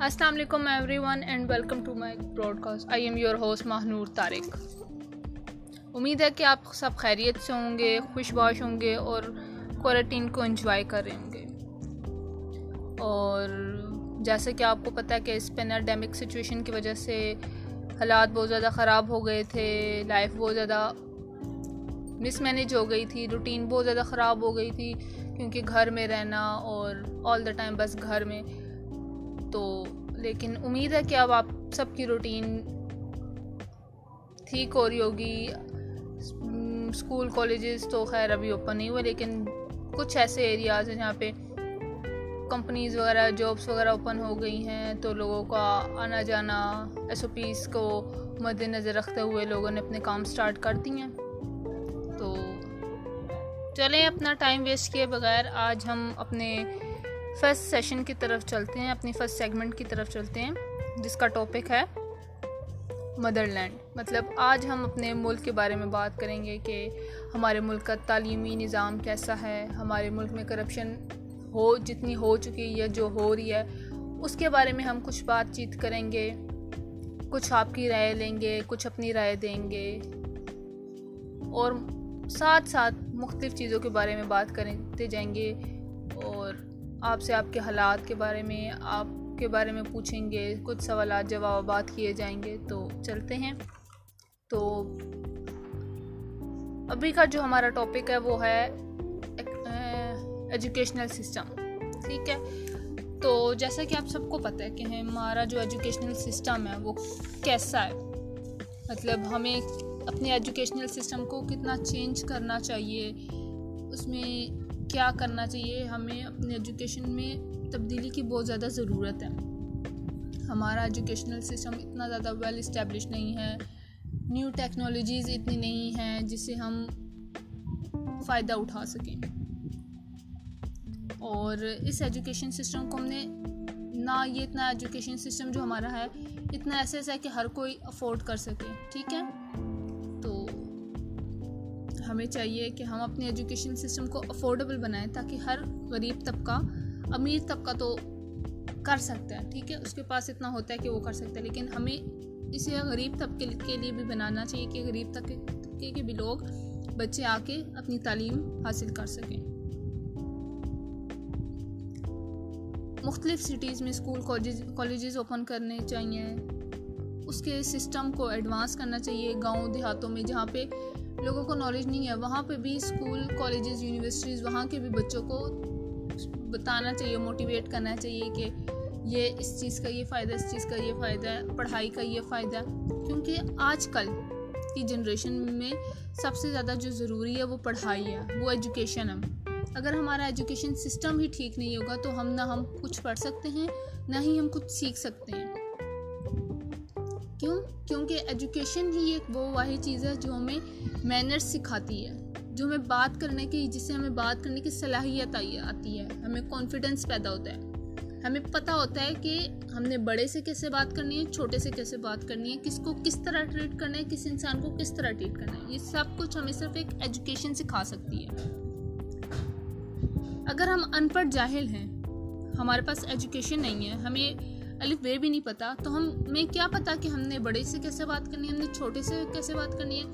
السلام علیکم everyone and welcome to my broadcast I am your host Mahnoor Tariq امید ہے کہ آپ سب خیریت سے ہوں گے خوش باش ہوں گے اور کوارنٹین کو انجوائے کر رہے ہوں گے۔ اور جیسے کہ آپ کو پتہ ہے کہ اس پیناڈیمک سچویشن کی وجہ سے حالات بہت زیادہ خراب ہو گئے تھے لائف بہت زیادہ مس مینیج ہو گئی تھی روٹین بہت زیادہ خراب ہو گئی تھی، کیونکہ گھر میں رہنا اور آل دا ٹائم بس گھر میں۔ تو لیکن امید ہے کہ اب آپ سب کی روٹین ٹھیک ہو رہی ہوگی۔ اسکول، کالجز تو خیر ابھی اوپن نہیں ہوئے، لیکن کچھ ایسے ایریاز ہیں جہاں پہ کمپنیز وغیرہ جابس وغیرہ اوپن ہو گئی ہیں تو لوگوں کا آنا جانا ایس او پیز کو مد نظر رکھتے ہوئے لوگوں نے اپنے کام سٹارٹ کر دی ہیں۔ تو چلیں اپنا ٹائم ویسٹ کیے بغیر، آج ہم اپنے فرسٹ سیشن کی طرف چلتے ہیں، اپنی فرسٹ سیگمنٹ کی طرف چلتے ہیں، جس کا ٹاپک ہے مدر لینڈ مطلب آج ہم اپنے ملک کے بارے میں بات کریں گے کہ ہمارے ملک کا تعلیمی نظام کیسا ہے، ہمارے ملک میں کرپشن ہو، جتنی ہو چکی ہے جو ہو رہی ہے، اس کے بارے میں ہم کچھ بات چیت کریں گے، کچھ آپ کی رائے لیں گے، کچھ اپنی رائے دیں گے، اور ساتھ ساتھ مختلف چیزوں کے بارے میں بات کرتے جائیں گے اور آپ سے آپ کے حالات کے بارے میں، آپ کے بارے میں پوچھیں گے، کچھ سوالات، جوابات کیے جائیں گے، تو چلتے ہیں۔ تو ابھی کا جو ہمارا ٹاپک ہے وہ ہے ایجوکیشنل سسٹم ٹھیک ہے؟ تو جیسا کہ آپ سب کو پتہ ہے کہ ہمارا جو ایجوکیشنل سسٹم ہے وہ کیسا ہے؟ مطلب ہمیں اپنے ایجوکیشنل سسٹم کو کتنا چینج کرنا چاہیے؟ اس میں کیا کرنا چاہیے، ہمیں اپنے ایجوکیشن میں تبدیلی کی بہت زیادہ ضرورت ہے۔ ہمارا ایجوکیشنل سسٹم اتنا زیادہ ویل اسٹیبلش نہیں ہے نیو ٹیکنالوجیز اتنی نہیں ہیں جس سے ہم فائدہ اٹھا سکیں۔ اور اس ایجوکیشن سسٹم کو ہم نے نہ یہ اتنا ایجوکیشن سسٹم جو ہمارا ہے، اتنا ایسا ایسا ہے کہ ہر کوئی افورڈ کر سکے، ٹھیک ہے؟ ہمیں چاہیے کہ ہم اپنے ایجوکیشن سسٹم کو افورڈیبل بنائیں تاکہ ہر غریب طبقہ، امیر طبقہ تو کر سکتا ہے، ٹھیک ہے؟ اس کے پاس اتنا ہوتا ہے کہ وہ کر سکتا ہے، لیکن ہمیں اسے غریب طبقے کے لیے بھی بنانا چاہیے کہ غریب طبقے کے بھی لوگ بچے آ کے اپنی تعلیم حاصل کر سکیں۔ مختلف سٹیز میں اسکول کالجز اوپن کرنے چاہیے۔ اس کے سسٹم کو ایڈوانس کرنا چاہیے گاؤں دیہاتوں میں، جہاں پہ لوگوں کو نالج نہیں ہے، وہاں پہ بھی اسکول کالجز یونیورسٹیز وہاں کے بھی بچوں کو بتانا چاہیے موٹیویٹ کرنا چاہیے کہ یہ اس چیز کا یہ فائدہ، اس چیز کا یہ فائدہ ہے، پڑھائی کا یہ فائدہ ہے۔ کیونکہ آج کل کی جنریشن میں سب سے زیادہ جو ضروری ہے وہ پڑھائی ہے، وہ ایجوکیشن ہے۔ اگر ہمارا ایجوکیشن سسٹم ہی ٹھیک نہیں ہوگا تو ہم نہ ہم کچھ پڑھ سکتے ہیں، نہ ہی ہم کچھ سیکھ سکتے ہیں۔ کیوں؟ کیونکہ ایجوکیشن ہی ایک وہ واحد چیز ہے جو ہمیں مینرس سکھاتی ہے، جو ہمیں بات کرنے کی، جس سے ہمیں بات کرنے کی صلاحیت آتی ہے۔ ہمیں کانفیڈنس پیدا ہوتا ہے۔ ہمیں پتہ ہوتا ہے کہ ہم نے بڑے سے کیسے بات کرنی ہے، چھوٹے سے کیسے بات کرنی ہے، کس کو کس طرح ٹریٹ کرنا ہے، کس انسان کو کس طرح ٹریٹ کرنا ہے۔ یہ سب کچھ ہمیں صرف ایک ایجوکیشن سکھا سکتی ہے۔ اگر ہم ان پڑھ جاہل ہیں، ہمارے پاس ایجوکیشن نہیں ہے۔ ہمیں الف بے بھی نہیں پتہ تو ہمیں کیا پتہ کہ ہم نے بڑے سے کیسے بات کرنی ہے، ہم نے چھوٹے سے کیسے بات کرنی ہے،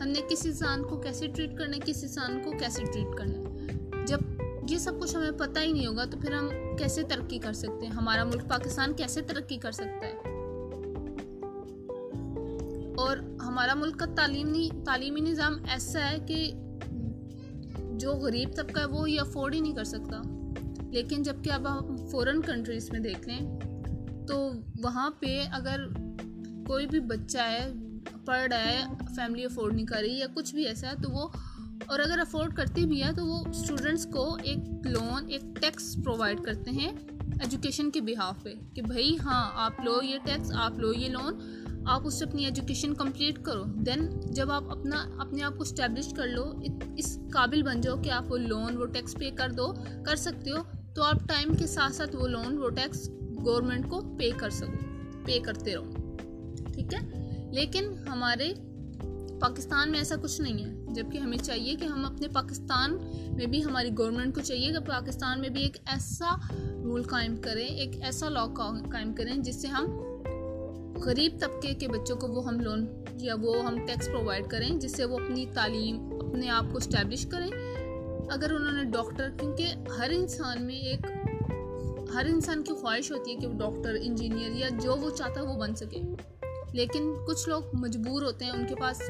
ہم نے کس انسان کو کیسے ٹریٹ کرنا ہے، کس انسان کو کیسے ٹریٹ کرنا ہے۔ جب یہ سب کچھ ہمیں پتہ ہی نہیں ہوگا تو پھر ہم کیسے ترقی کر سکتے ہیں؟ ہمارا ملک پاکستان کیسے ترقی کر سکتا ہے؟ اور ہمارا ملک کا تعلیمی تعلیمی نظام ایسا ہے کہ جو غریب طبقہ ہے وہ یہ افورڈ ہی نہیں کر سکتا۔ لیکن جبکہ اب ہم فورن کنٹریز میں دیکھ لیں تو وہاں پہ اگر کوئی بھی بچہ ہے، پڑھ رہا ہے فیملی افورڈ نہیں کر رہی یا کچھ بھی ایسا ہے، تو وہ اور اگر افورڈ کرتی بھی ہے، تو وہ اسٹوڈنٹس کو ایک لون ایک ٹیکس پرووائڈ کرتے ہیں ایجوکیشن کے بہاف پہ کہ بھائی ہاں آپ لو یہ ٹیکس آپ لو یہ لون آپ اس سے اپنی ایجوکیشن کمپلیٹ کرو۔ دین جب آپ اپنا، اپنے آپ کو اسٹیبلش کر لو، اس قابل بن جاؤ کہ آپ وہ لون وہ ٹیکس پے کر دو، کر سکتے ہو، تو آپ ٹائم کے ساتھ ساتھ وہ لون وہ ٹیکس گورنمنٹ کو پے کر سکو پے کرتے رہو ٹھیک ہے؟ لیکن ہمارے پاکستان میں ایسا کچھ نہیں ہے۔ جبکہ ہمیں چاہیے کہ ہم اپنے پاکستان میں بھی، ہماری گورنمنٹ کو چاہیے کہ پاکستان میں بھی ایک ایسا رول قائم کریں، ایک ایسا لا قائم کریں، جس سے ہم غریب طبقے کے بچوں کو وہ ہم لون یا وہ ہم ٹیکس پرووائڈ کریں، جس سے وہ اپنی تعلیم، اپنے آپ کو اسٹیبلش کریں۔ اگر انہوں نے ڈاکٹر کیونکہ ہر انسان میں ایک ہر انسان کی خواہش ہوتی ہے کہ وہ ڈاکٹر، انجینئر یا جو وہ چاہتا ہے وہ بن سکے۔ لیکن کچھ لوگ مجبور ہوتے ہیں، ان کے پاس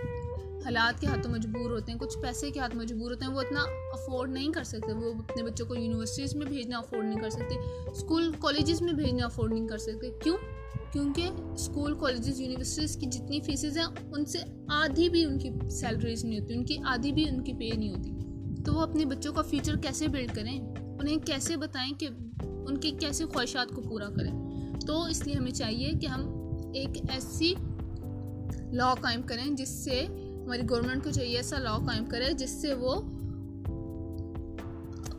حالات کے ہاتھوں مجبور ہوتے ہیں، کچھ پیسے کے ہاتھ مجبور ہوتے ہیں، وہ اتنا افورڈ نہیں کر سکتے۔ وہ اپنے بچوں کو یونیورسٹیز میں بھیجنا افورڈ نہیں کر سکتے، اسکول، کالجز میں بھیجنا افورڈ نہیں کر سکتے۔ کیوں؟ کیونکہ اسکول، کالجز، یونیورسٹیز کی جتنی فیسز ہیں، ان سے آدھی بھی ان کی سیلریز نہیں ہوتی، ان کی آدھی بھی ان کی پے نہیں ہوتی۔ تو وہ اپنے بچوں کا فیوچر کیسے بلڈ کریں؟ انہیں کیسے بتائیں کہ ان کی کیسے خواہشات کو پورا کریں۔ تو اس لیے ہمیں چاہیے کہ ہم ایک ایسی لا قائم کریں جس سے ہماری گورنمنٹ کو چاہیے ایسا لا قائم کرے جس سے وہ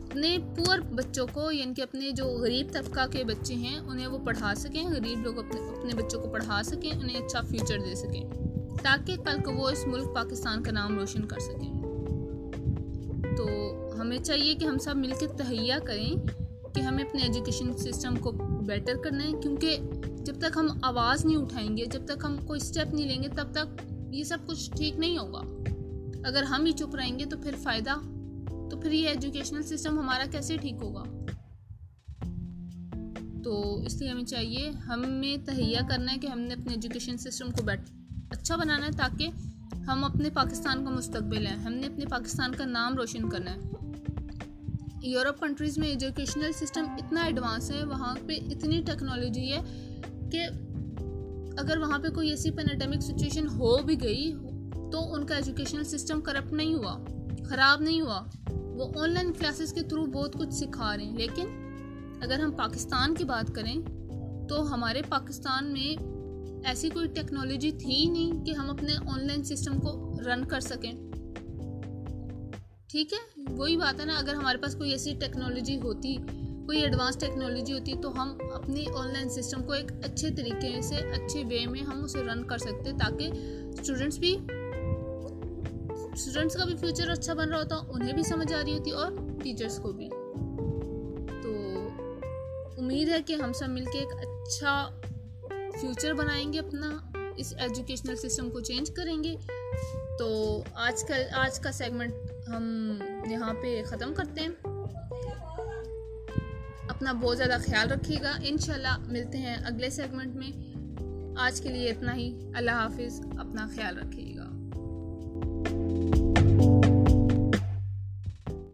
اپنے پور بچوں کو یعنی کہ اپنے جو غریب طبقہ کے بچے ہیں، انہیں وہ پڑھا سکیں، غریب لوگ اپنے اپنے بچوں کو پڑھا سکیں، انہیں اچھا فیوچر دے سکیں، تاکہ کل کو وہ اس ملک پاکستان کا نام روشن کر سکیں۔ تو ہمیں چاہیے کہ ہم سب مل کے تہیا کریں۔ کہ ہمیں اپنے ایجوکیشن سسٹم کو بیٹر کرنا ہے، کیونکہ جب تک ہم آواز نہیں اٹھائیں گے، جب تک ہم کوئی اسٹیپ نہیں لیں گے، تب تک یہ سب کچھ ٹھیک نہیں ہوگا۔ اگر ہم ہی چپ رہیں گے تو پھر فائدہ، تو پھر یہ ایجوکیشنل سسٹم ہمارا کیسے ٹھیک ہوگا؟ تو اس لیے ہمیں چاہیے، ہمیں تہیا کرنا ہے کہ ہم نے اپنے ایجوکیشن سسٹم کو بیٹ اچھا بنانا ہے تاکہ ہم اپنے پاکستان کا مستقبل ہیں، ہم نے اپنے پاکستان کا نام روشن کرنا ہے۔ یورپ کنٹریز میں ایجوکیشنل سسٹم اتنا ایڈوانس ہے، وہاں پہ اتنی ٹیکنالوجی ہے کہ اگر وہاں پہ کوئی ایسی پینیڈیمک سچویشن ہو بھی گئی تو ان کا ایجوکیشنل سسٹم کرپٹ نہیں ہوا، خراب نہیں ہوا۔ وہ آن لائن کلاسز کے تھرو بہت کچھ سکھا رہے ہیں۔ لیکن اگر ہم پاکستان کی بات کریں تو ہمارے پاکستان میں ایسی کوئی ٹیکنالوجی تھی نہیں کہ ہم اپنے آن لائن سسٹم کو رن کر سکیں۔ ٹھیک ہے؟ وہی بات ہے نا، اگر ہمارے پاس کوئی ایسی ٹیکنالوجی ہوتی، کوئی ایڈوانس ٹیکنالوجی ہوتی، تو ہم اپنی آن لائن سسٹم کو ایک اچھے طریقے سے، اچھے وے میں ہم اسے رن کر سکتے، تاکہ اسٹوڈنٹس بھی اسٹوڈنٹس کا بھی فیوچر اچھا بن رہا ہوتا، انہیں بھی سمجھ آ رہی ہوتی، اور ٹیچرس کو بھی۔ تو امید ہے کہ ہم سب مل کے ایک اچھا فیوچر بنائیں گے، اپنا اس ایجوکیشنل سسٹم کو چینج کریں گے۔ تو آج کل آج کا سیگمنٹ ہم یہاں پہ ختم کرتے ہیں۔ اپنا بہت زیادہ خیال رکھیے گا۔ انشاءاللہ ملتے ہیں اگلے سیگمنٹ میں۔ آج کے لیے اتنا ہی۔ اللہ حافظ۔ اپنا خیال رکھیے۔ گا